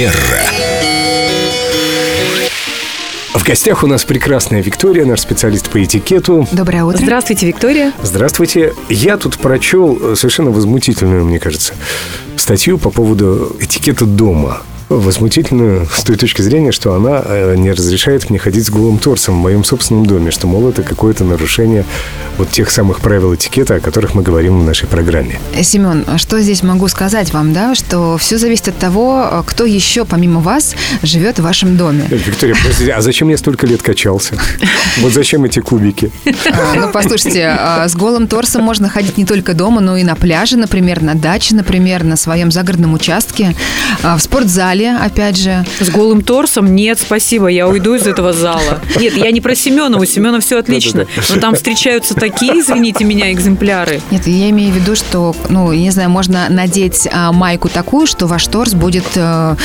Манера. В гостях у нас прекрасная Виктория, наш специалист по этикету. Доброе утро. Здравствуйте, Виктория. Здравствуйте. Я тут прочел э, совершенно возмутительную, мне кажется, статью по поводу этикета дома возмутительную с той точки зрения, что она э, не разрешает мне ходить с голым торсом в моем собственном доме, что, мол, это какое-то нарушение вот тех самых правил этикета, о которых мы говорим в нашей программе. Семен, что здесь могу сказать вам, да, что все зависит от того, кто еще помимо вас живет в вашем доме. Э, Виктория, простите, а зачем я столько лет качался? Вот зачем эти кубики? А, ну, послушайте, а, с голым торсом можно ходить не только дома, но и на пляже, например, на даче, например, на своем загородном участке, а, в спортзале, зале, опять же. С голым торсом? Нет, спасибо, я уйду из этого зала. Нет, я не про Семена, у Семена все отлично. Но там встречаются такие, извините меня, экземпляры. Нет, я имею в виду, что, ну, не знаю, можно надеть а, майку такую, что ваш торс будет э,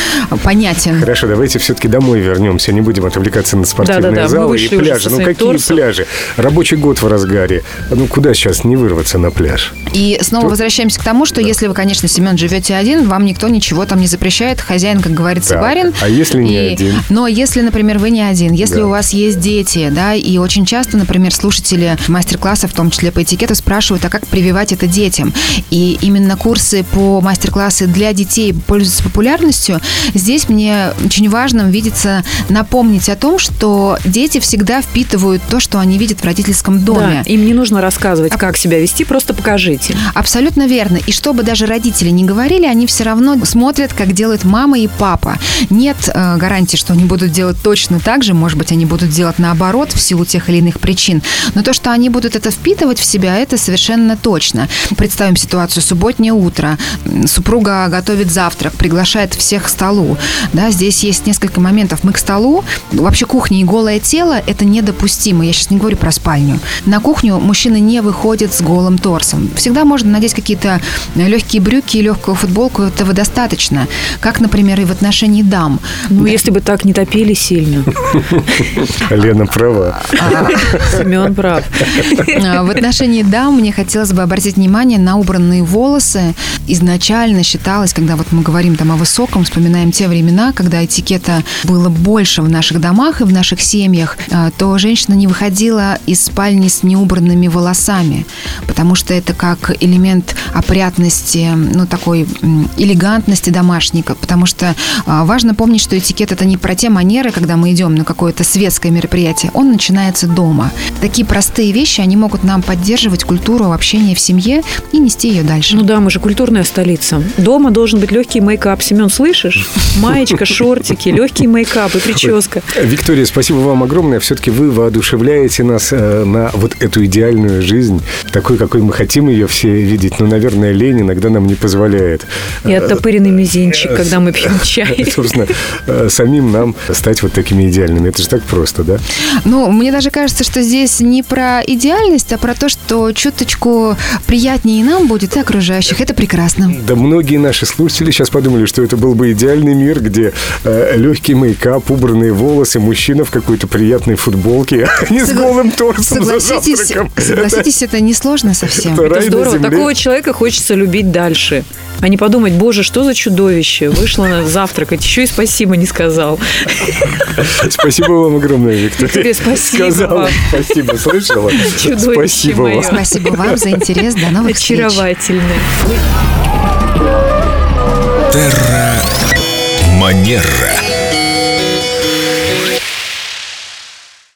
понятен. Хорошо, давайте все-таки домой вернемся, не будем отвлекаться на спортивные Да-да-да, мы залы и пляжи. Ну какие торсом. пляжи? Рабочий год в разгаре. Ну куда сейчас не вырваться на пляж? И снова Тут- возвращаемся к тому, что если вы, конечно, Семен, живете один, вам никто ничего там не запрещает. Хозяин, как говорится, Так, барин. а если не И- один? Но если, например, вы не один, если Да. у вас есть дети, да, и очень часто, например, слушатели мастер-классов, в том числе по этикету, спрашивают, а как прививать это детям? И именно курсы по мастер-классы для детей пользуются популярностью. Здесь мне очень важным видится напомнить о том, что дети всегда впитывают то, что они видят в родительском доме. Да, им не нужно рассказывать, как себя вести, просто покажите. Абсолютно верно. И чтобы даже родители не говорили, они все равно смотрят, как делают мама и папа. Нет э, гарантии, что они будут делать точно так же. Может быть, они будут делать наоборот в силу тех или иных причин. Но то, что они будут это впитывать в себя, это совершенно точно. Представим ситуацию. Субботнее утро. Супруга готовит завтрак, приглашает всех к столу. Да, здесь есть несколько моментов. Мы к столу. Вообще кухня и голое тело – это недопустимо. Я сейчас не говорю про спальню. На кухню мужчины не выходят с голым торсом. Всегда можно надеть какие-то легкие брюки и легкую футболку. Этого достаточно. Как, например, и в отношении дам. Ну, если бы так не топили сильно. Лена права. Семен прав. А, В отношении дам мне хотелось бы обратить внимание на убранные волосы. Изначально считалось, когда вот мы говорим там о высоком, вспоминаем те времена, когда этикета было больше в наших домах и в наших семьях, а, то женщина не выходила из спальни с неубранными волосами, потому что это как элемент опрятности, ну такой элегантности домашника, потому что а, важно помнить, что этикет это не про те манеры, когда мы идем на какое-то светское мероприятие, он начинается дома. Такие простые вещи, они могут нам поддерживать культуру общения в семье и нести ее дальше. Ну да, мы же культурная столица. Дома должен быть легкий мейкап. Семен, слышишь? Маечка, шортики, легкий мейкап и прическа. Виктория, спасибо вам огромное. Все-таки вы воодушевляете нас э, на вот эту идеальную жизнь, такой, какой мы хотим ее все видеть. Но, наверное, лень иногда нам не позволяет. И оттопыренный мизинчик, когда мы пьем чай. Собственно, э, самим нам стать вот такими идеальными. Это же так просто, да? Ну, мне даже кажется, что здесь не про идеальность, а про то, что чуточку приятнее и нам будет, и окружающих. Это прекрасно. Да многие наши слушатели сейчас подумали, что это был бы идеальный мир, где э, легкий мейкап, убранные волосы, мужчина в какой-то приятной футболке, а не с голым торсом за Согласитесь, завтраком. согласитесь, это несложно совсем. Это Здорово. земле. Такого человека хочется любить дальше. А не подумать, боже, что за чудовище. Вышла на завтракать, еще и спасибо не сказал. Спасибо вам огромное, Виктория. Виктория, спасибо Сказала. Спасибо, слышала? Чудовище Спасибо мое. вам. Спасибо вам за интерес. До новых встреч. Очаровательный. Манера.